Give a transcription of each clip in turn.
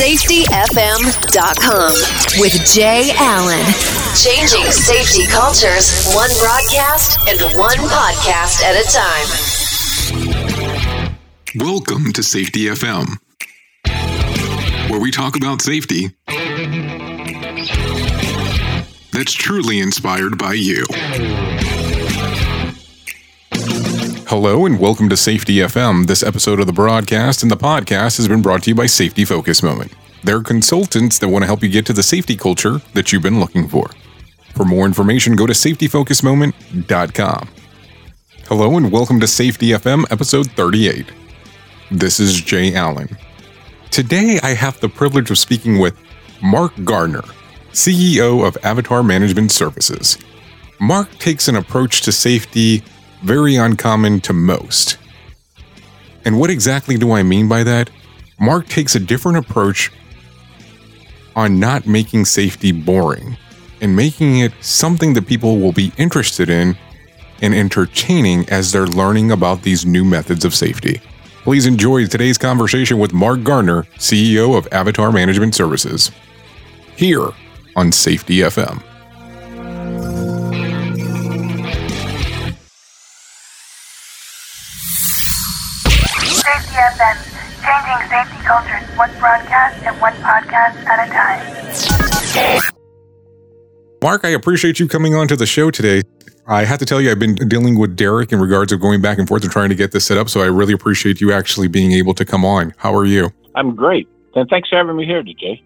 SafetyFM.com with Jay Allen. Changing safety cultures, one broadcast and one podcast at a time. Welcome to Safety FM, where we talk about safety that's truly inspired by you. Hello and welcome to Safety FM. This episode of the broadcast and the podcast has been brought to you by Safety Focus Moment. They're consultants that want to help you get to the safety culture that you've been looking for. For more information, go to safetyfocusmoment.com. Hello and welcome to Safety FM episode 38. This is Jay Allen. Today I have the privilege of speaking with Mark Gardner, CEO of Avatar Management Services. Mark takes an approach to safety very uncommon to most. And what exactly do I mean by that? Mark takes a different approach on not making safety boring and making it something that people will be interested in and entertaining as they're learning about these new methods of safety. Please enjoy today's conversation with Mark Gardner, CEO of Avatar Management Services, here on Safety FM. Changing safety cultures one broadcast and one podcast at a time. Mark, I appreciate you coming on to the show today. I have to tell you, I've been dealing with Derek in regards of going back and forth and trying to get this set up. So I really appreciate you actually being able to come on. How are you? I'm great. And thanks for having me here DJ.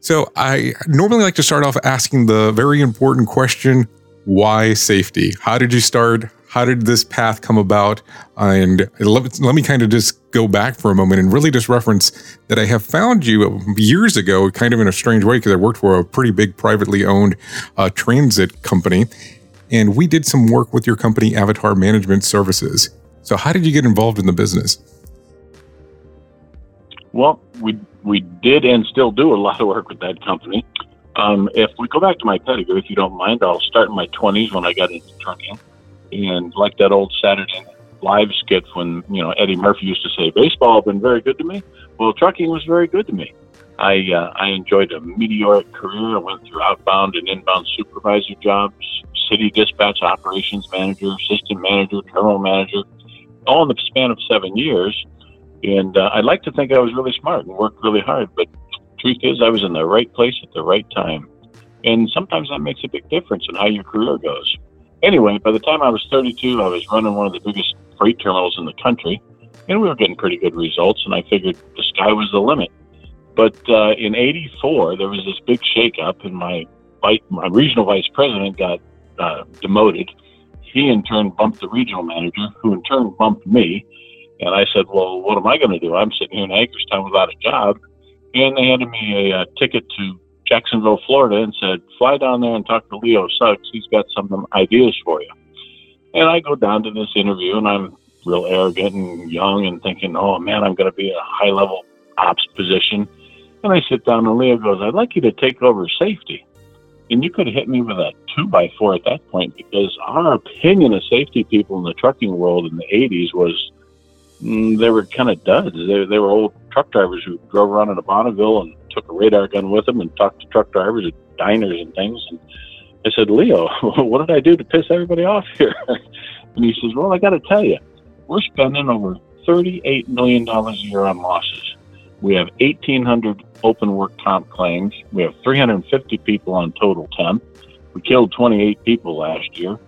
So I normally like to start off asking the very important question why safety? How did you start? How did this path come about? And let, let me kind of just go back for a moment and really just reference that I have found you years ago, kind of in a strange way, because I worked for a pretty big privately owned uh, transit company. And we did some work with your company, Avatar Management Services. So, how did you get involved in the business? Well, we we did and still do a lot of work with that company. Um, if we go back to my pedigree, if you don't mind, I'll start in my 20s when I got into trucking. And like that old Saturday live skit when, you know, Eddie Murphy used to say, baseball has been very good to me. Well, trucking was very good to me. I, uh, I enjoyed a meteoric career. I went through outbound and inbound supervisor jobs, city dispatch operations manager, assistant manager, terminal manager, all in the span of seven years. And uh, I'd like to think I was really smart and worked really hard, but truth is, I was in the right place at the right time. And sometimes that makes a big difference in how your career goes. Anyway, by the time I was 32, I was running one of the biggest freight terminals in the country, and we were getting pretty good results. And I figured the sky was the limit. But uh, in '84, there was this big shakeup, and my my regional vice president got uh, demoted. He in turn bumped the regional manager, who in turn bumped me. And I said, "Well, what am I going to do? I'm sitting here in Hagerstown without a job." And they handed me a, a ticket to Jacksonville, Florida, and said, "Fly down there and talk to Leo Suggs. He's got some ideas for you." And I go down to this interview, and I'm real arrogant and young, and thinking, "Oh man, I'm going to be a high level ops position." And I sit down, and Leo goes, "I'd like you to take over safety." And you could have hit me with a two by four at that point because our opinion of safety people in the trucking world in the 80s was mm, they were kind of duds. They, they were old truck drivers who drove around in a Bonneville and took a radar gun with him and talked to truck drivers at diners and things. And I said, Leo, what did I do to piss everybody off here? and he says, Well, I got to tell you, we're spending over $38 million a year on losses. We have 1,800 open work comp claims. We have 350 people on total temp. We killed 28 people last year.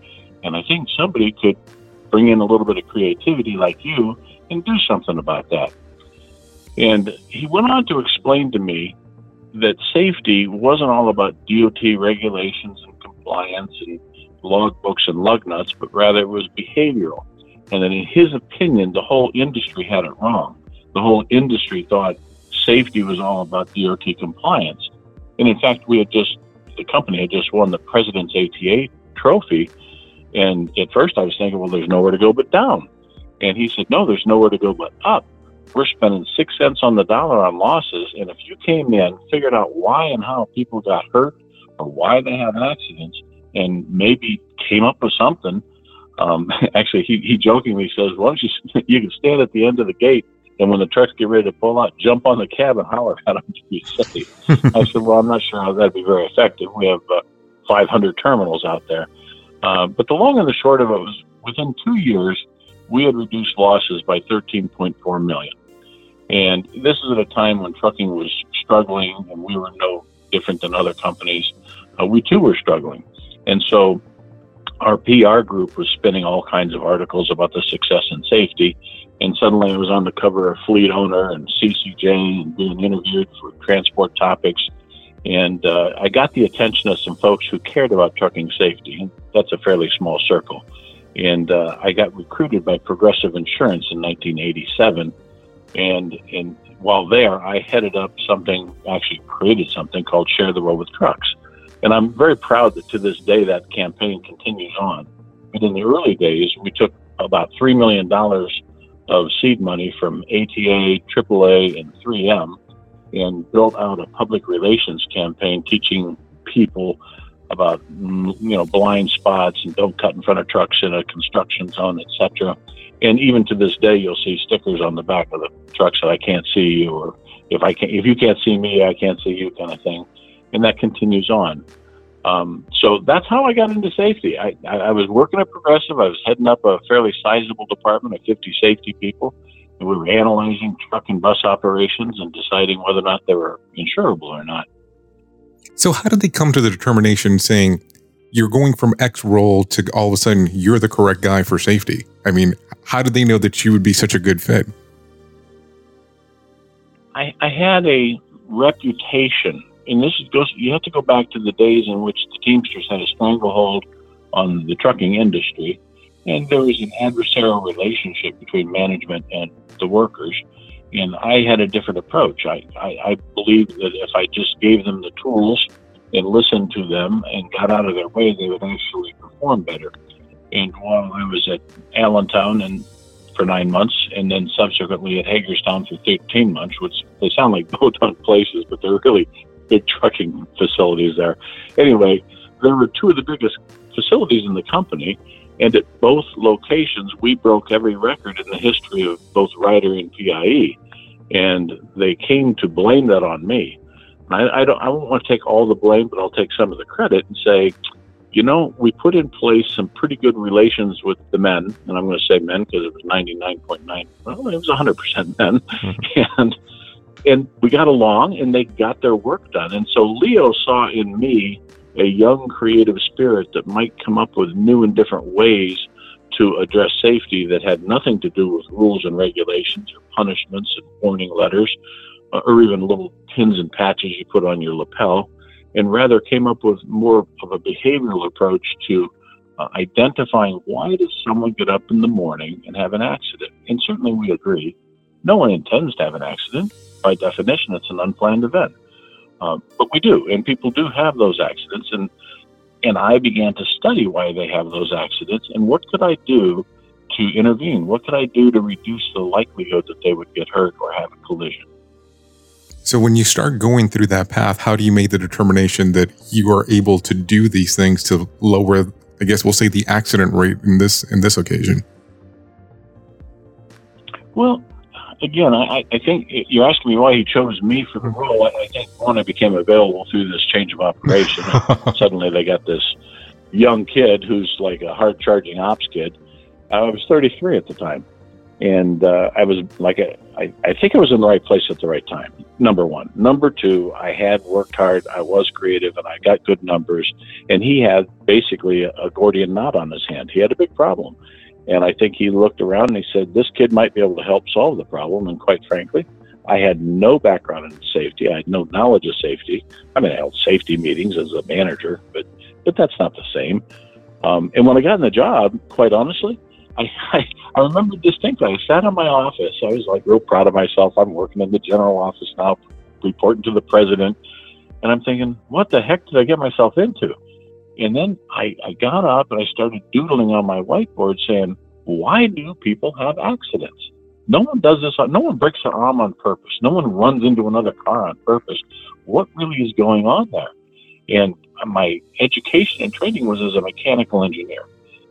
And I think somebody could bring in a little bit of creativity like you and do something about that. And he went on to explain to me that safety wasn't all about DOT regulations and compliance and logbooks and lug nuts, but rather it was behavioral. And that in his opinion, the whole industry had it wrong. The whole industry thought safety was all about DOT compliance. And in fact, we had just, the company had just won the President's ATA trophy. And at first I was thinking, well, there's nowhere to go but down. And he said, no, there's nowhere to go but up we're spending six cents on the dollar on losses. And if you came in, figured out why and how people got hurt or why they have accidents, and maybe came up with something. Um, actually, he, he jokingly says, "Well, you, you can stand at the end of the gate And when the trucks get ready to pull out, jump on the cab and holler at them to be safe. I said, well, I'm not sure how that'd be very effective. We have uh, 500 terminals out there. Uh, but the long and the short of it was within two years, we had reduced losses by 13.4 million. And this is at a time when trucking was struggling and we were no different than other companies. Uh, we too were struggling. And so our PR group was spinning all kinds of articles about the success and safety. And suddenly I was on the cover of Fleet Owner and CCJ and being interviewed for transport topics. And uh, I got the attention of some folks who cared about trucking safety. That's a fairly small circle. And uh, I got recruited by Progressive Insurance in 1987. And, and while there, I headed up something, actually created something called Share the Road with Trucks. And I'm very proud that to this day that campaign continues on. But in the early days, we took about $3 million of seed money from ATA, AAA, and 3M and built out a public relations campaign teaching people about you know blind spots and don't cut in front of trucks in a construction zone, etc. And even to this day, you'll see stickers on the back of the trucks that I can't see you, or if I can, if you can't see me, I can't see you, kind of thing. And that continues on. Um, so that's how I got into safety. I, I, I was working at Progressive. I was heading up a fairly sizable department of 50 safety people, and we were analyzing truck and bus operations and deciding whether or not they were insurable or not. So, how did they come to the determination saying you're going from X role to all of a sudden you're the correct guy for safety? I mean, how did they know that you would be such a good fit? I, I had a reputation, and this goes. You have to go back to the days in which the Teamsters had a stranglehold on the trucking industry, and there was an adversarial relationship between management and the workers. And I had a different approach. I, I, I believed that if I just gave them the tools and listened to them and got out of their way, they would actually perform better. And while I was at Allentown and for nine months, and then subsequently at Hagerstown for 13 months, which they sound like both on places, but they're really big trucking facilities there. Anyway, there were two of the biggest facilities in the company, and at both locations, we broke every record in the history of both Ryder and PIE. And they came to blame that on me. I, I don't. I won't want to take all the blame, but I'll take some of the credit and say, you know, we put in place some pretty good relations with the men, and I'm going to say men because it was 99.9. Well, it was 100% men, mm-hmm. and and we got along, and they got their work done. And so Leo saw in me a young creative spirit that might come up with new and different ways to address safety that had nothing to do with rules and regulations or punishments and warning letters uh, or even little pins and patches you put on your lapel, and rather came up with more of a behavioral approach to uh, identifying why does someone get up in the morning and have an accident? And certainly we agree, no one intends to have an accident. By definition, it's an unplanned event. Uh, but we do, and people do have those accidents. And and I began to study why they have those accidents and what could I do to intervene? What could I do to reduce the likelihood that they would get hurt or have a collision? So when you start going through that path, how do you make the determination that you are able to do these things to lower, I guess we'll say the accident rate in this in this occasion? Well, again, I, I think you're asking me why he chose me for the role. I, I think one, I became available through this change of operation. suddenly, they got this young kid who's like a hard charging ops kid. I was 33 at the time, and uh, I was like, a, I, I think I was in the right place at the right time. Number one. Number two, I had worked hard. I was creative, and I got good numbers. And he had basically a, a Gordian knot on his hand. He had a big problem and I think he looked around and he said, This kid might be able to help solve the problem. And quite frankly, I had no background in safety. I had no knowledge of safety. I mean, I held safety meetings as a manager, but but that's not the same. Um, and when I got in the job, quite honestly, I, I, I remember distinctly. I sat in my office. I was like real proud of myself. I'm working in the general office now, reporting to the president, and I'm thinking, what the heck did I get myself into? And then I, I got up and I started doodling on my whiteboard saying, why do people have accidents? No one does this. No one breaks their arm on purpose. No one runs into another car on purpose. What really is going on there? And my education and training was as a mechanical engineer.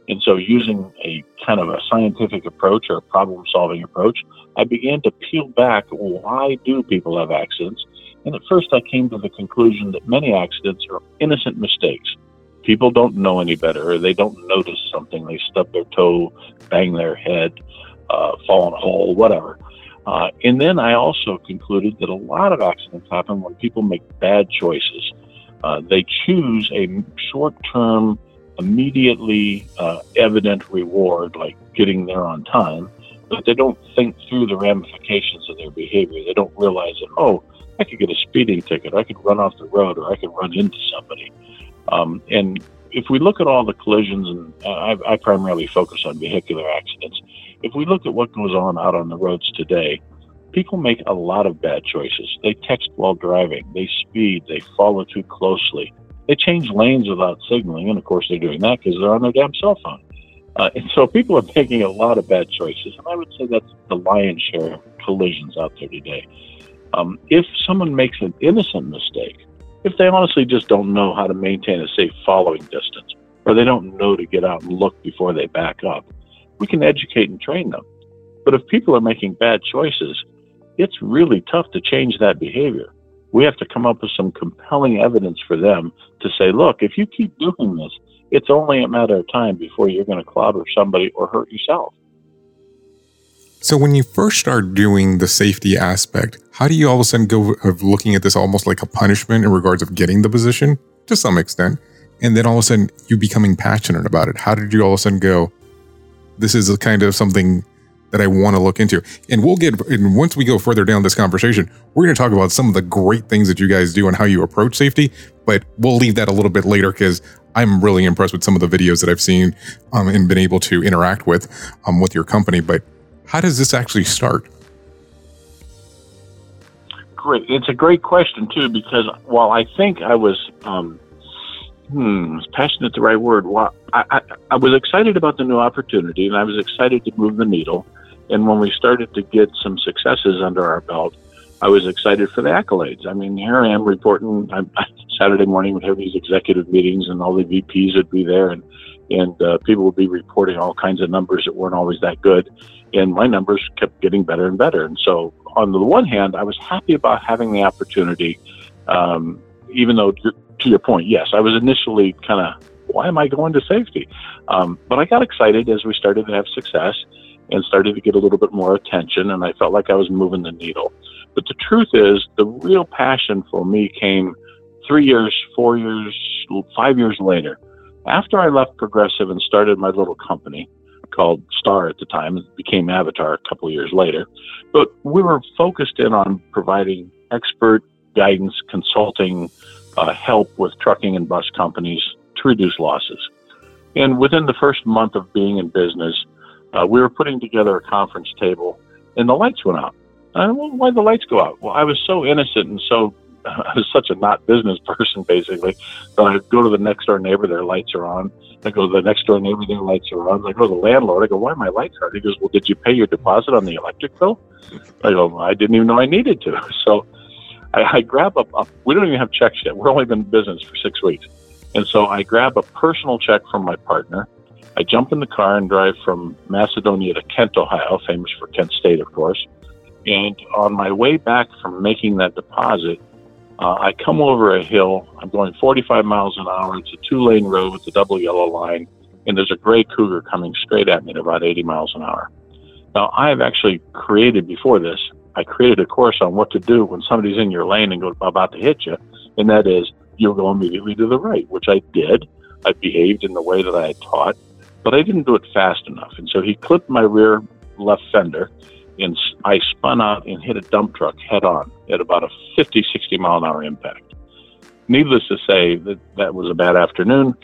And so, using a kind of a scientific approach or a problem solving approach, I began to peel back why do people have accidents? And at first, I came to the conclusion that many accidents are innocent mistakes. People don't know any better, or they don't notice something. They stub their toe, bang their head, uh, fall in a hole, whatever. Uh, and then I also concluded that a lot of accidents happen when people make bad choices. Uh, they choose a short term, immediately uh, evident reward, like getting there on time, but they don't think through the ramifications of their behavior. They don't realize that, oh, I could get a speeding ticket, I could run off the road, or I could run into somebody. Um, and if we look at all the collisions, and uh, I, I primarily focus on vehicular accidents, if we look at what goes on out on the roads today, people make a lot of bad choices. They text while driving, they speed, they follow too closely, they change lanes without signaling, and of course they're doing that because they're on their damn cell phone. Uh, and so people are making a lot of bad choices, and I would say that's the lion's share of collisions out there today. Um, if someone makes an innocent mistake, if they honestly just don't know how to maintain a safe following distance, or they don't know to get out and look before they back up, we can educate and train them. But if people are making bad choices, it's really tough to change that behavior. We have to come up with some compelling evidence for them to say, look, if you keep doing this, it's only a matter of time before you're going to clobber somebody or hurt yourself. So, when you first start doing the safety aspect, how do you all of a sudden go of looking at this almost like a punishment in regards of getting the position to some extent, and then all of a sudden you becoming passionate about it? How did you all of a sudden go, this is a kind of something that I want to look into. And we'll get, and once we go further down this conversation, we're going to talk about some of the great things that you guys do and how you approach safety. But we'll leave that a little bit later because I'm really impressed with some of the videos that I've seen um, and been able to interact with um, with your company. But how does this actually start? Great. It's a great question, too, because while I think I was um, hmm, is passionate the right word? Well, I, I, I was excited about the new opportunity and I was excited to move the needle. And when we started to get some successes under our belt, I was excited for the accolades. I mean, here I am reporting. I'm, Saturday morning would have these executive meetings, and all the VPs would be there, and and uh, people would be reporting all kinds of numbers that weren't always that good, and my numbers kept getting better and better. And so, on the one hand, I was happy about having the opportunity, um, even though to your point, yes, I was initially kind of, why am I going to safety? Um, but I got excited as we started to have success and started to get a little bit more attention, and I felt like I was moving the needle. But the truth is, the real passion for me came three years, four years, five years later. After I left Progressive and started my little company called Star at the time, it became Avatar a couple of years later. But we were focused in on providing expert guidance, consulting, uh, help with trucking and bus companies to reduce losses. And within the first month of being in business, uh, we were putting together a conference table, and the lights went out. I don't know why the lights go out. Well, I was so innocent and so I was such a not business person, basically. That I go to the next door neighbor, their lights are on. I go to the next door neighbor, their lights are on. I go to the landlord. I go, why are my lights on? He goes, well, did you pay your deposit on the electric bill? I go, I didn't even know I needed to. So I, I grab a, a, we don't even have checks yet. We're only been in business for six weeks. And so I grab a personal check from my partner. I jump in the car and drive from Macedonia to Kent, Ohio, famous for Kent State, of course. And on my way back from making that deposit, uh, I come over a hill. I'm going 45 miles an hour. It's a two lane road with a double yellow line. And there's a gray cougar coming straight at me at about 80 miles an hour. Now, I have actually created before this I created a course on what to do when somebody's in your lane and go about to hit you, and that is you'll go immediately to the right, which I did. I behaved in the way that I had taught, but I didn't do it fast enough. And so he clipped my rear left fender, and I spun out and hit a dump truck head on at about a 50, 60 mile an hour impact. Needless to say, that that was a bad afternoon.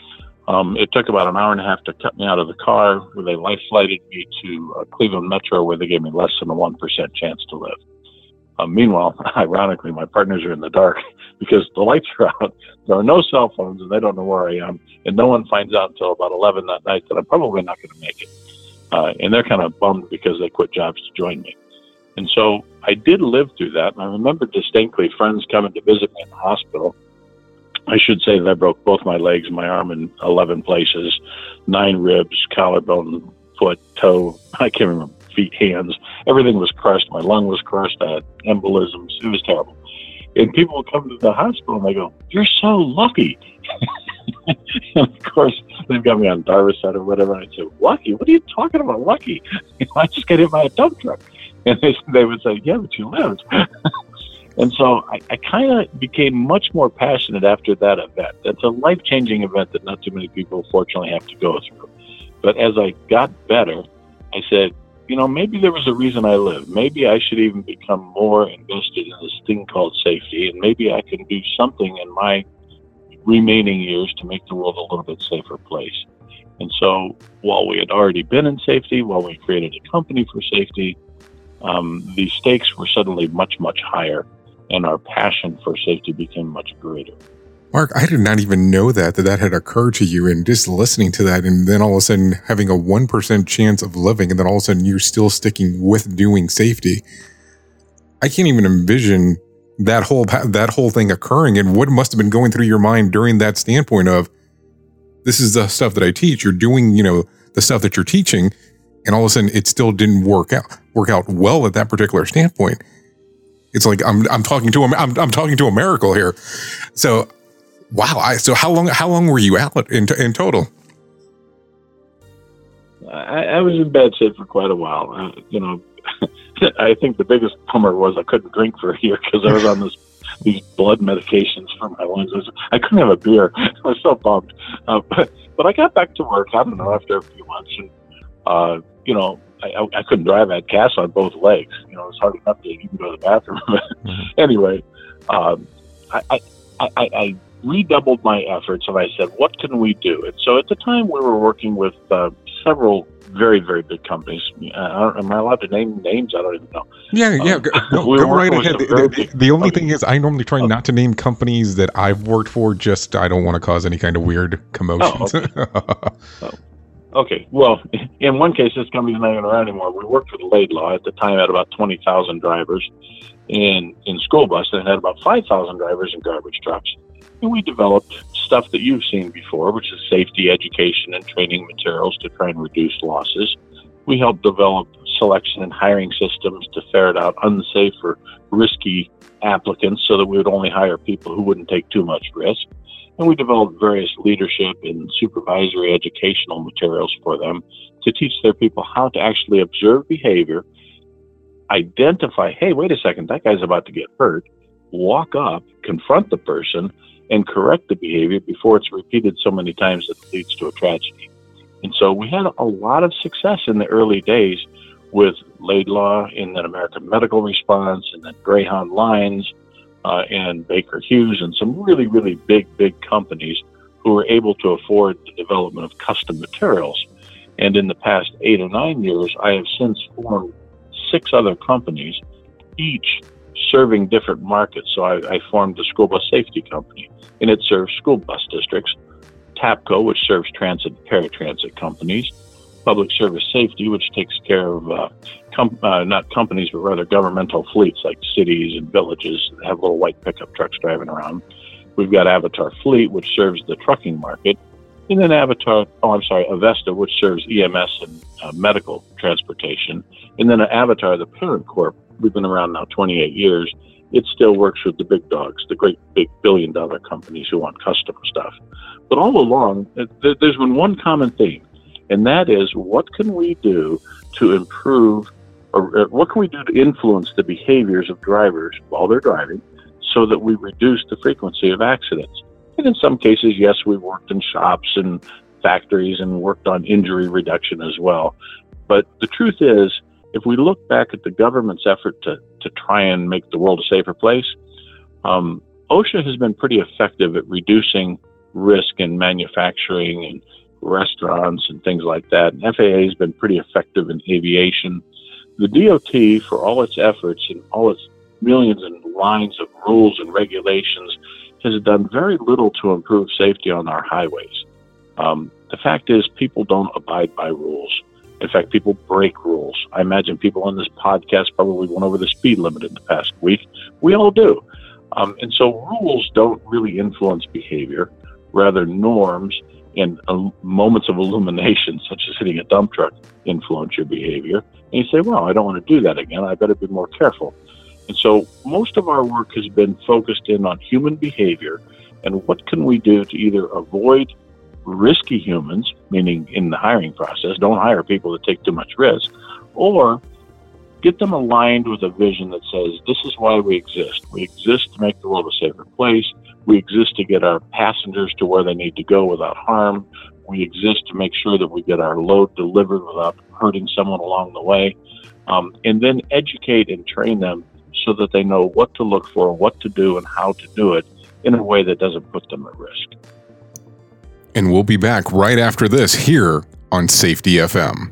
Um, it took about an hour and a half to cut me out of the car, where they life flighted me to uh, Cleveland Metro, where they gave me less than a 1% chance to live. Um, meanwhile, ironically, my partners are in the dark because the lights are out. There are no cell phones, and they don't know where I am. And no one finds out until about 11 that night that I'm probably not going to make it. Uh, and they're kind of bummed because they quit jobs to join me. And so I did live through that. And I remember distinctly friends coming to visit me in the hospital I should say that I broke both my legs my arm in 11 places, nine ribs, collarbone, foot, toe. I can't remember feet, hands. Everything was crushed. My lung was crushed. I had embolisms. It was terrible. And people would come to the hospital and they go, "You're so lucky." and of course, they've got me on Darvocet or whatever. And I say, "Lucky? What are you talking about? Lucky? I just got hit by a dump truck." And they, they would say, "Yeah, but you lived." And so I, I kind of became much more passionate after that event. That's a life changing event that not too many people, fortunately, have to go through. But as I got better, I said, you know, maybe there was a reason I lived. Maybe I should even become more invested in this thing called safety, and maybe I can do something in my remaining years to make the world a little bit safer place. And so, while we had already been in safety, while we created a company for safety, um, the stakes were suddenly much, much higher, and our passion for safety became much greater. Mark, I did not even know that, that that had occurred to you. And just listening to that, and then all of a sudden having a 1% chance of living, and then all of a sudden you're still sticking with doing safety. I can't even envision that whole that whole thing occurring and what must have been going through your mind during that standpoint of this is the stuff that I teach you're doing you know the stuff that you're teaching and all of a sudden it still didn't work out work out well at that particular standpoint it's like I'm I'm talking to a, I'm I'm talking to a miracle here so Wow. I, so how long how long were you out in in total? I, I was in bad shape for quite a while. Uh, you know, I think the biggest bummer was I couldn't drink for a year because I was on this these blood medications for my lungs. I, was, I couldn't have a beer. I was so bummed. Uh, but but I got back to work. I don't know after a few months, and uh, you know. I, I couldn't drive. I had casts on both legs. You know, it's hard enough to even go to the bathroom. mm-hmm. Anyway, um, I, I, I, I redoubled my efforts and I said, what can we do? And so at the time we were working with uh, several very, very big companies. Uh, am I allowed to name names? I don't even know. Yeah, um, yeah. Go, no, we go right ahead. The, the, the, only thing is, I normally try not to name companies that I've worked for. Just I don't want to cause any kind of weird commotions. Oh, okay. oh. okay. Well, in one case, this company's not even around anymore. We worked for the Laidlaw at the time. Had about twenty thousand drivers, and in school bus, and had about five thousand drivers in garbage trucks. And we developed stuff that you've seen before, which is safety education and training materials to try and reduce losses. We helped develop selection and hiring systems to ferret out unsafe or risky applicants so that we would only hire people who wouldn't take too much risk. And we developed various leadership and supervisory educational materials for them to teach their people how to actually observe behavior, identify, hey, wait a second, that guy's about to get hurt, walk up, confront the person, and correct the behavior before it's repeated so many times that it leads to a tragedy. And so we had a lot of success in the early days with Laidlaw and then American Medical Response and then Greyhound Lines uh, and Baker Hughes and some really, really big, big companies who were able to afford the development of custom materials. And in the past eight or nine years, I have since formed six other companies, each serving different markets. So I, I formed the school bus safety company and it serves school bus districts. TAPCO, which serves transit and paratransit companies. Public Service Safety, which takes care of uh, com- uh, not companies, but rather governmental fleets like cities and villages that have little white pickup trucks driving around. We've got Avatar Fleet, which serves the trucking market. And then Avatar, oh, I'm sorry, Avesta, which serves EMS and uh, medical transportation. And then Avatar, the parent corp, we've been around now 28 years it still works with the big dogs, the great big billion dollar companies who want custom stuff. But all along, uh, there's been one common theme, and that is what can we do to improve, or uh, what can we do to influence the behaviors of drivers while they're driving so that we reduce the frequency of accidents? And in some cases, yes, we've worked in shops and factories and worked on injury reduction as well. But the truth is, if we look back at the government's effort to, to try and make the world a safer place, um, OSHA has been pretty effective at reducing risk in manufacturing and restaurants and things like that. And FAA has been pretty effective in aviation. The DOT, for all its efforts and all its millions and lines of rules and regulations, has done very little to improve safety on our highways. Um, the fact is, people don't abide by rules. In fact, people break rules. I imagine people on this podcast probably went over the speed limit in the past week. We all do. Um, and so rules don't really influence behavior, rather, norms and uh, moments of illumination, such as hitting a dump truck, influence your behavior. And you say, well, I don't want to do that again. I better be more careful. And so most of our work has been focused in on human behavior and what can we do to either avoid risky humans, meaning in the hiring process, don't hire people that take too much risk, or get them aligned with a vision that says, this is why we exist. We exist to make the world a safer place. We exist to get our passengers to where they need to go without harm. We exist to make sure that we get our load delivered without hurting someone along the way. Um, and then educate and train them so that they know what to look for, what to do, and how to do it in a way that doesn't put them at risk. And we'll be back right after this here on Safety FM.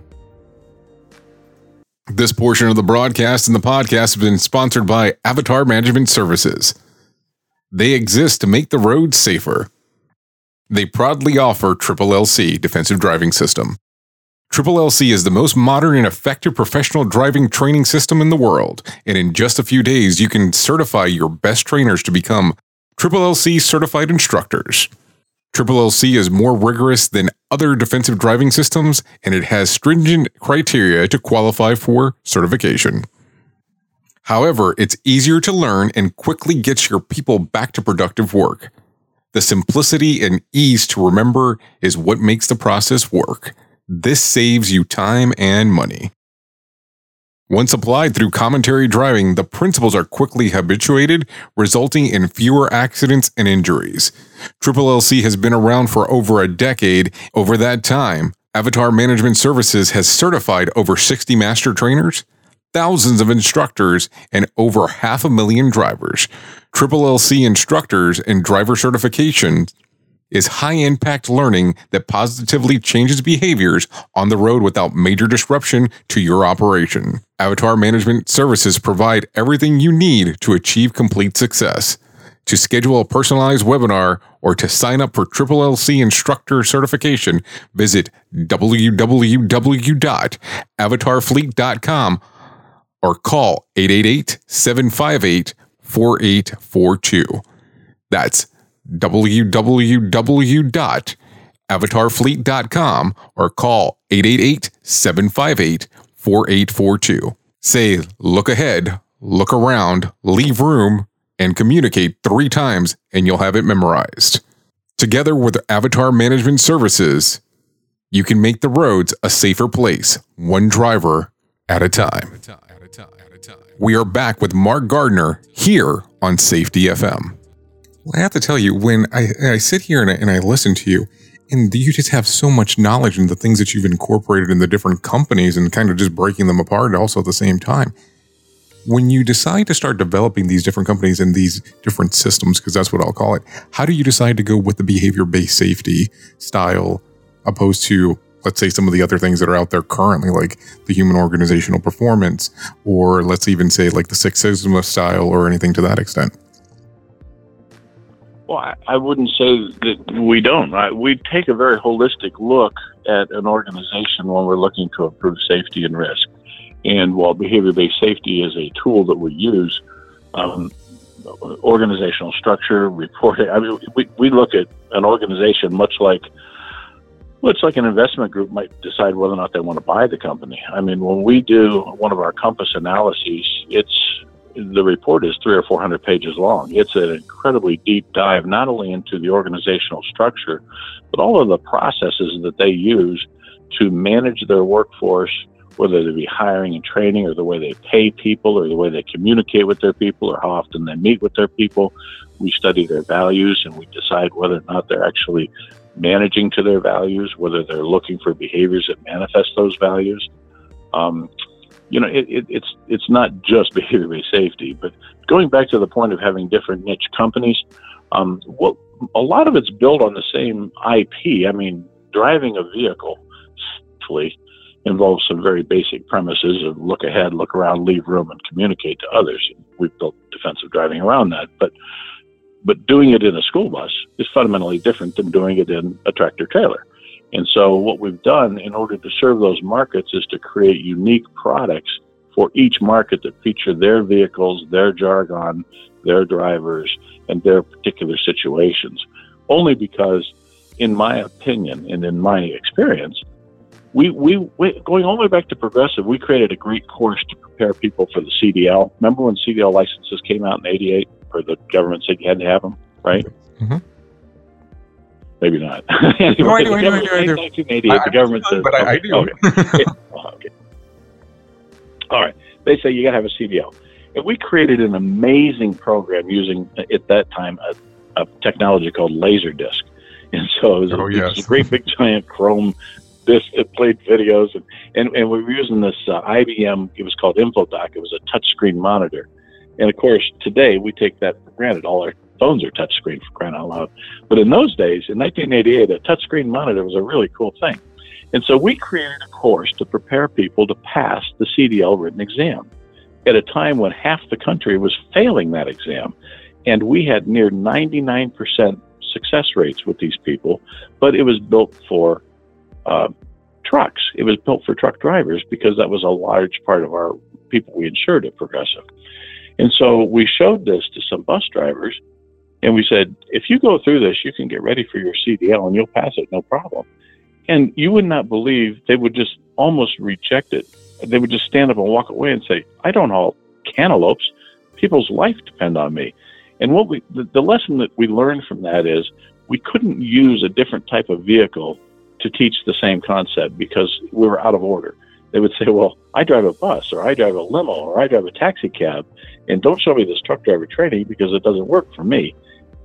This portion of the broadcast and the podcast has been sponsored by Avatar Management Services. They exist to make the roads safer. They proudly offer Triple LC Defensive Driving System. Triple LC is the most modern and effective professional driving training system in the world, and in just a few days, you can certify your best trainers to become Triple LC certified instructors. Triple LC is more rigorous than other defensive driving systems, and it has stringent criteria to qualify for certification. However, it's easier to learn and quickly gets your people back to productive work. The simplicity and ease to remember is what makes the process work. This saves you time and money. Once applied through commentary driving, the principles are quickly habituated, resulting in fewer accidents and injuries. Triple LC has been around for over a decade. Over that time, Avatar Management Services has certified over 60 master trainers, thousands of instructors, and over half a million drivers. Triple LC instructors and driver certification is high impact learning that positively changes behaviors on the road without major disruption to your operation. Avatar Management Services provide everything you need to achieve complete success. To schedule a personalized webinar or to sign up for Triple LC instructor certification, visit www.avatarfleet.com or call 888 758 4842. That's www.avatarfleet.com or call 888 758 4842. Say, look ahead, look around, leave room, and communicate three times, and you'll have it memorized. Together with Avatar Management Services, you can make the roads a safer place, one driver at a time. We are back with Mark Gardner here on Safety FM. Well, I have to tell you, when I, I sit here and I, and I listen to you, and you just have so much knowledge in the things that you've incorporated in the different companies and kind of just breaking them apart also at the same time. When you decide to start developing these different companies and these different systems, because that's what I'll call it, how do you decide to go with the behavior based safety style opposed to, let's say, some of the other things that are out there currently, like the human organizational performance, or let's even say like the Six Sigma style or anything to that extent? Well, I, wouldn't say that we don't. We take a very holistic look at an organization when we're looking to improve safety and risk. And while behavior based safety is a tool that we use, um, organizational structure, reporting, I mean, we, we look at an organization much like well, it's like an investment group might decide whether or not they want to buy the company. I mean, when we do one of our compass analyses, it's the report is three or four hundred pages long. It's an incredibly deep dive, not only into the organizational structure, but all of the processes that they use to manage their workforce, whether they be hiring and training, or the way they pay people, or the way they communicate with their people, or how often they meet with their people. We study their values and we decide whether or not they're actually managing to their values, whether they're looking for behaviors that manifest those values. Um, you know, it, it, it's it's not just behavior-based safety, but going back to the point of having different niche companies, um, a lot of it's built on the same IP. I mean, driving a vehicle safely involves some very basic premises of look ahead, look around, leave room, and communicate to others. We've built defensive driving around that, but but doing it in a school bus is fundamentally different than doing it in a tractor trailer. And so, what we've done in order to serve those markets is to create unique products for each market that feature their vehicles, their jargon, their drivers and their particular situations. Only because, in my opinion and in my experience, we, we, we going all the way back to progressive, we created a great course to prepare people for the CDL. Remember when CDL licenses came out in '88, or the government said you had to have them, right? Mhm. Maybe not. anyway, No, I do, the I do, I government- do, I do. 1988, the government says, but I, I okay, do. okay. Oh, okay. All right. They say you got to have a CDL. And we created an amazing program using, at that time, a, a technology called Laserdisc. And so it was, a, Oh, it was a great big giant chrome disc that played videos. And, and, and we were using this uh, IBM, it was called InfoDoc. It was a touchscreen monitor. And of course, today we take that for granted. All our phones are touchscreen for crying out loud. But in those days, in 1988, a touchscreen monitor was a really cool thing. And so we created a course to prepare people to pass the CDL written exam at a time when half the country was failing that exam. And we had near 99% success rates with these people, but it was built for uh, trucks. It was built for truck drivers because that was a large part of our people we insured at Progressive. And so we showed this to some bus drivers and we said, if you go through this, you can get ready for your CDL and you'll pass it, no problem. And you would not believe they would just almost reject it. They would just stand up and walk away and say, I don't haul cantaloupes. People's life depend on me. And what we, the, the lesson that we learned from that is we couldn't use a different type of vehicle to teach the same concept because we were out of order. They would say, well, I drive a bus or I drive a limo or I drive a taxi cab and don't show me this truck driver training because it doesn't work for me.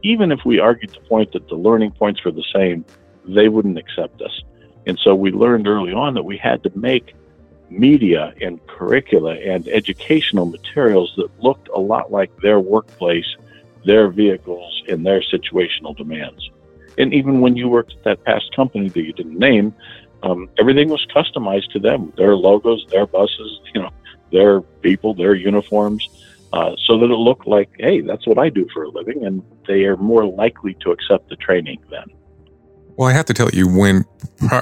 Even if we argued the point that the learning points were the same, they wouldn't accept us. And so we learned early on that we had to make media and curricula and educational materials that looked a lot like their workplace, their vehicles, and their situational demands. And even when you worked at that past company that you didn't name, um, everything was customized to them their logos, their buses, you know, their people, their uniforms. Uh, so that it looked like, hey, that's what I do for a living, and they are more likely to accept the training then. Well, I have to tell you, when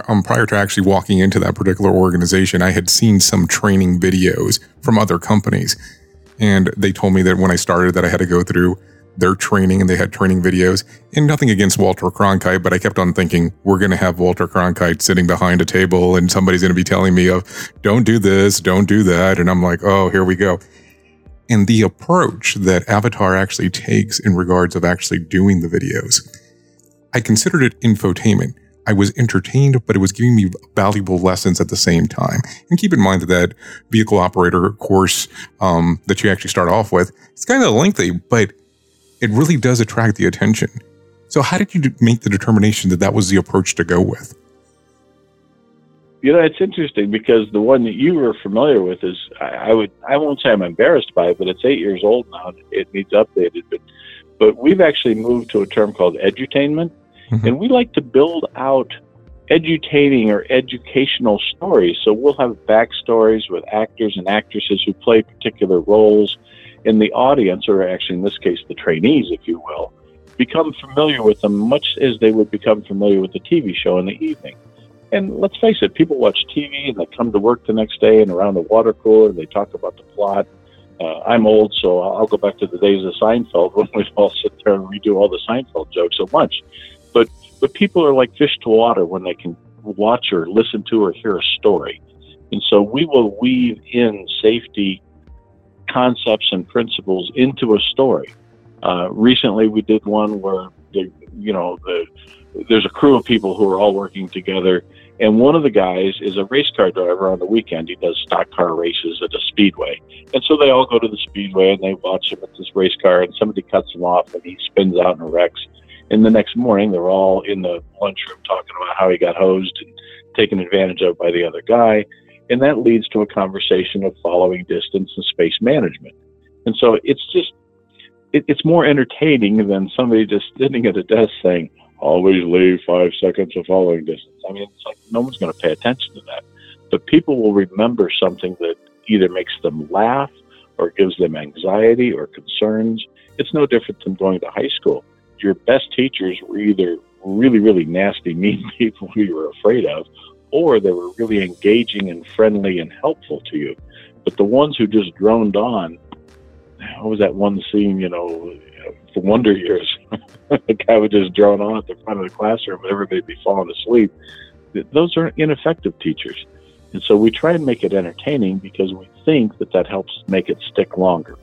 um, prior to actually walking into that particular organization, I had seen some training videos from other companies, and they told me that when I started, that I had to go through their training, and they had training videos. And nothing against Walter Cronkite, but I kept on thinking we're going to have Walter Cronkite sitting behind a table, and somebody's going to be telling me of, "Don't do this, don't do that," and I'm like, "Oh, here we go." And the approach that Avatar actually takes in regards of actually doing the videos. I considered it infotainment. I was entertained, but it was giving me valuable lessons at the same time. And keep in mind that that vehicle operator course um, that you actually start off with, it's kind of lengthy, but it really does attract the attention. So, how did you make the determination that that was the approach to go with? You know, it's interesting because the one that you were familiar with is I, I would I won't say I'm embarrassed by it, but it's eight years old now. and It needs updated, but but we've actually moved to a term called edutainment, Mhm. and we like to build out edutaining or educational stories. So we'll have backstories with actors and actresses who play particular roles, in the audience, or actually in this case the trainees, if you will, become familiar with them much as they would become familiar with the TV show in the evening. And let's face it, people watch TV and they come to work the next day and around the water cooler and they talk about the plot. Uh, I'm old, so I'll go back to the days of Seinfeld when we'd all sit there and redo all the Seinfeld jokes at lunch. But but people are like fish to water when they can watch or listen to or hear a story. And so we will weave in safety concepts and principles into a story. Uh, recently, we did one where the, you know the, there's a crew of people who are all working together, and one of the guys is a race car driver on the weekend. He does stock car races at a speedway, and so they all go to the speedway and they watch him at this race car, and somebody cuts him off and he spins out and wrecks. And the next morning, they're all in the lunchroom talking about how he got hosed and taken advantage of by the other guy. And that leads to a conversation of following distance and space management. And so it's just, it, it's more entertaining than somebody just sitting at a desk saying, always leave five seconds of following distance. I mean, it's like no one's going to pay attention to that. But people will remember something that either makes them laugh or gives them anxiety or concerns. It's no different than going to high school your best teachers were either really, really nasty, mean people who you were afraid of, or they were really engaging and friendly and helpful to you. But the ones who just droned on, what was that one scene? You know, for Wonder Years, the guy would just drone on at the front of the classroom, and everybody would be falling asleep. Those are ineffective teachers, and so we try and make it entertaining because we think that that helps make it stick longer.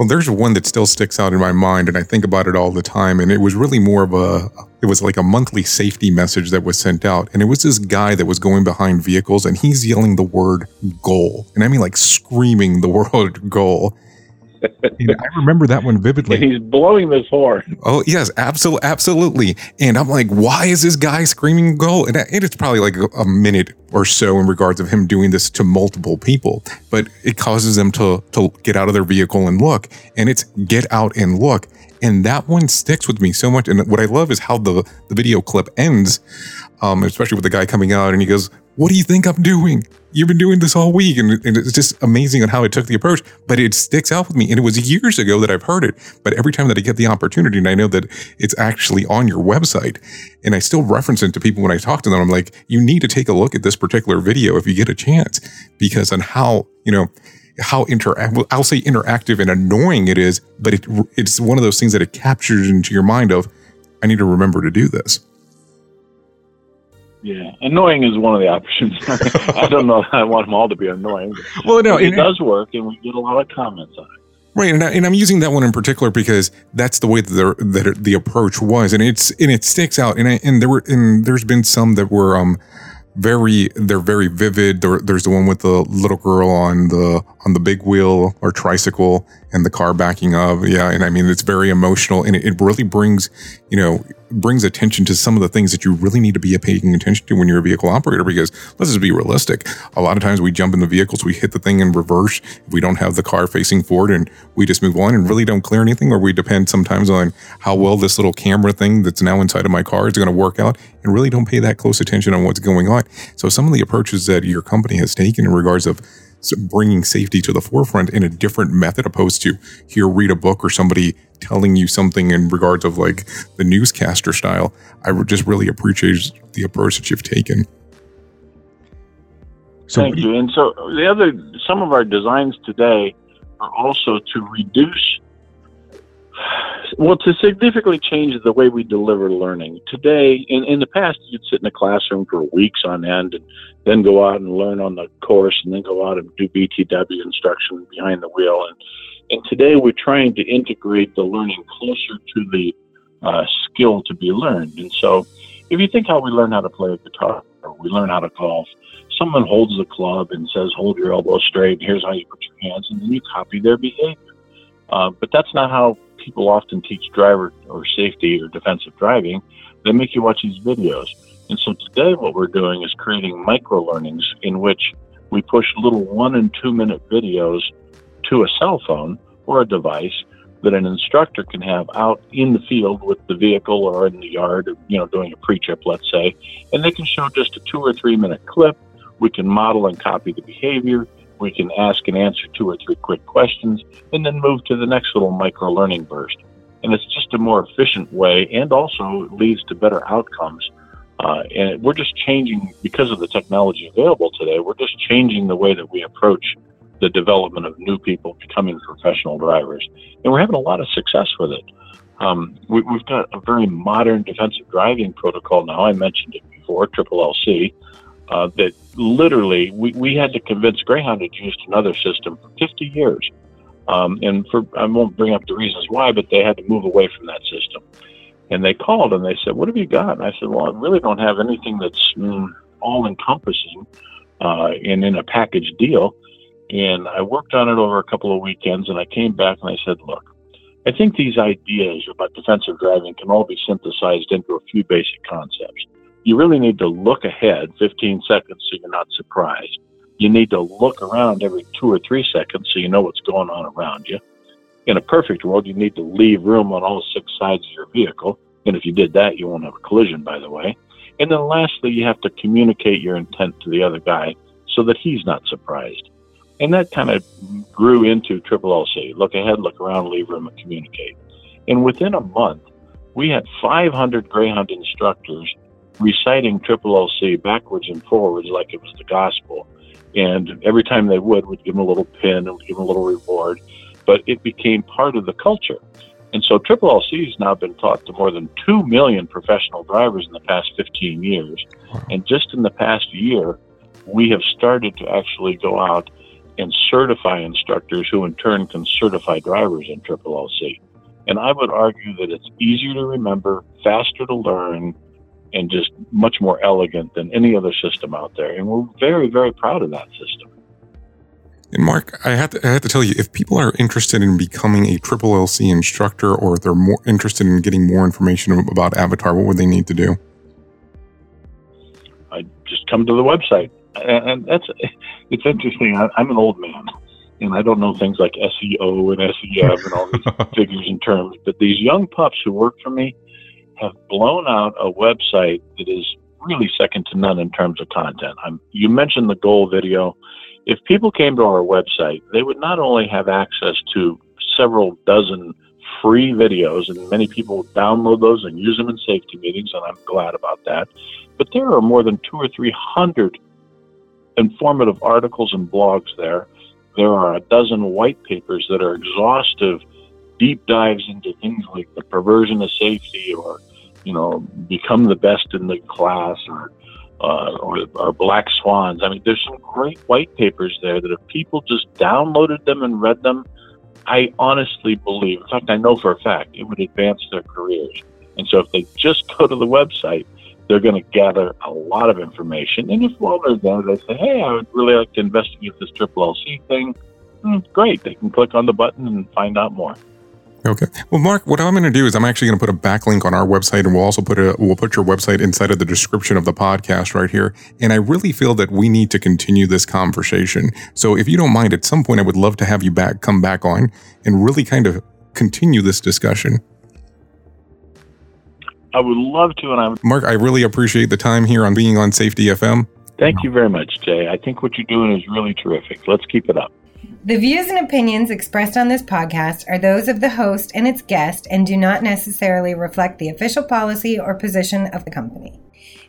Well, there's one that still sticks out in my mind, and I think about it all the time. And it was really more of a, it was like a monthly safety message that was sent out. And it was this guy that was going behind vehicles and he's yelling the word goal. And I mean, like screaming the word goal. I remember that one vividly. And he's blowing this horn. Oh yes, absolutely, absolutely. And I'm like, why is this guy screaming goal? And it's probably like a minute or so in regards of him doing this to multiple people, but it causes them to to get out of their vehicle and look. And it's get out and look. And that one sticks with me so much. And what I love is how the the video clip ends, um, especially with the guy coming out and he goes, what do you think I'm doing? You've been doing this all week. And, and, it's just amazing on how it took the approach, but it sticks out with me. And it was years ago that I've heard it. But every time that I get the opportunity and I know that it's actually on your website and I still reference it to people when I talk to them, I'm like, you need to take a look at this particular video if you get a chance because on how, you know, how inter I'll say interactive and annoying it is, but it, it's one of those things that it captures into your mind of, I need to remember to do this. Yeah, annoying is one of the options. I don't know. I want them all to be annoying. Well, no, it, it does work, and we get a lot of comments on it. Right, and, I, and I'm using that one in particular because that's the way that the, that the approach was, and it's and it sticks out. And I, and there were and there's been some that were um very they're very vivid. There, there's the one with the little girl on the on the big wheel or tricycle and the car backing up. Yeah, and I mean it's very emotional and it, it really brings you know brings attention to some of the things that you really need to be paying attention to when you're a vehicle operator because let's just be realistic. A lot of times we jump in the vehicles, we hit the thing in reverse if we don't have the car facing forward and we just move on and really don't clear anything or we depend sometimes on how well this little camera thing that's now inside of my car is going to work out and really don't pay that close attention on what's going on. So some of the approaches that your company has taken in regards of bringing safety to the forefront in a different method opposed to here read a book or somebody telling you something in regards of like the newscaster style i would just really appreciate the approach that you've taken so thank you and so the other some of our designs today are also to reduce well, to significantly change the way we deliver learning. Today, in, in the past, you'd sit in a classroom for weeks on end and then go out and learn on the course and then go out and do BTW instruction behind the wheel. And, and today, we're trying to integrate the learning closer to the uh, skill to be learned. And so, if you think how we learn how to play a guitar or we learn how to golf, someone holds the club and says, Hold your elbow straight, here's how you put your hands, and then you copy their behavior. Uh, but that's not how people often teach driver or safety or defensive driving. They make you watch these videos. And so today, what we're doing is creating micro learnings in which we push little one and two minute videos to a cell phone or a device that an instructor can have out in the field with the vehicle or in the yard, you know, doing a pre-trip, let's say, and they can show just a two or three minute clip. We can model and copy the behavior. We can ask and answer two or three quick questions and then move to the next little micro learning burst. And it's just a more efficient way and also leads to better outcomes. Uh, and we're just changing, because of the technology available today, we're just changing the way that we approach the development of new people becoming professional drivers. And we're having a lot of success with it. Um, we, have got a very modern defensive driving protocol now. I mentioned it before, Triple LC, uh, that literally we, we had to convince Greyhound had used another system for 50 years. Um, and for I won't bring up the reasons why, but they had to move away from that system. And they called and they said, "What have you got?" And I said, "Well, I really don't have anything that's mm, all encompassing uh, and in a package deal." And I worked on it over a couple of weekends, and I came back and I said, "Look, I think these ideas about defensive driving can all be synthesized into a few basic concepts you really need to look ahead 15 seconds so you're not surprised. You need to look around every two or three seconds so you know what's going on around you. In a perfect world, you need to leave room on all six sides of your vehicle. And if you did that, you won't have a collision, by the way. And then lastly, you have to communicate your intent to the other guy so that he's not surprised. And that kind of grew into Triple LC look ahead, look around, leave room, and communicate. And within a month, we had 500 Greyhound instructors reciting Triple LC backwards and forwards like it was the gospel. And every time they would, we'd give them a little pin and we'd give them a little reward. but it became part of the culture. And so Triple LC has now been taught to more than 2 million professional drivers in the past 15 years. And just in the past year, we have started to actually go out and certify instructors who in turn can certify drivers in Triple LC. And I would argue that it's easier to remember, faster to learn, and just much more elegant than any other system out there. And we're very, very proud of that system. And Mark, I have to, I have to tell you, if people are interested in becoming a triple LC instructor, or if they're more interested in getting more information about Avatar, what would they need to do? I just come to the website, and that's it's interesting. I, I'm an old man, and I don't know things like SEO and SEM and all these figures and terms. But these young pups who work for me have blown out a website that is really second to none in terms of content. I'm, you mentioned the goal video if people came to our website, they would not only have access to several dozen free videos, and many people download those and use them in safety meetings, and I'm glad about that. But there are more than two or three hundred informative articles and blogs there. There are a dozen white papers that are exhaustive, deep dives into things like the perversion of safety or, you know, become the best in the class or uh, or, or black swans. I mean, there's some great white papers there that if people just downloaded them and read them, I honestly believe, in fact, I know for a fact, it would advance their careers. And so if they just go to the website, they're going to gather a lot of information. And if while they're there, they say, hey, I would really like to investigate this triple LC thing, hmm, great. They can click on the button and find out more. Okay. Well, Mark, what I'm going to do is I'm actually going to put a backlink on our website, and we'll also put a we'll put your website inside of the description of the podcast right here. And I really feel that we need to continue this conversation. So, if you don't mind, at some point, I would love to have you back, come back on, and really kind of continue this discussion. I would love to, and I'm Mark. I really appreciate the time here on being on Safety FM. Thank you very much, Jay. I think what you're doing is really terrific. Let's keep it up. The views and opinions expressed on this podcast are those of the host and its guest and do not necessarily reflect the official policy or position of the company.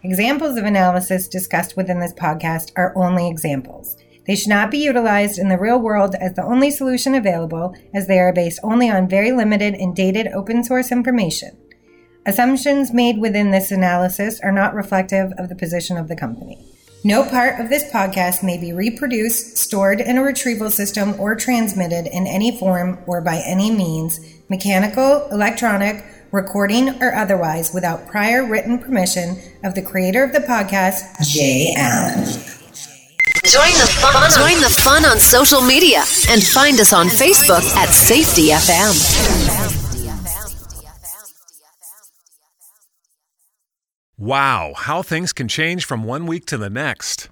Examples of analysis discussed within this podcast are only examples. They should not be utilized in the real world as the only solution available, as they are based only on very limited and dated open source information. Assumptions made within this analysis are not reflective of the position of the company. No part of this podcast may be reproduced, stored in a retrieval system, or transmitted in any form or by any means, mechanical, electronic, recording, or otherwise, without prior written permission of the creator of the podcast, Jay Allen. Join the fun. Join the fun on social media and find us on Facebook at Safety FM. Wow, how things can change from one week to the next.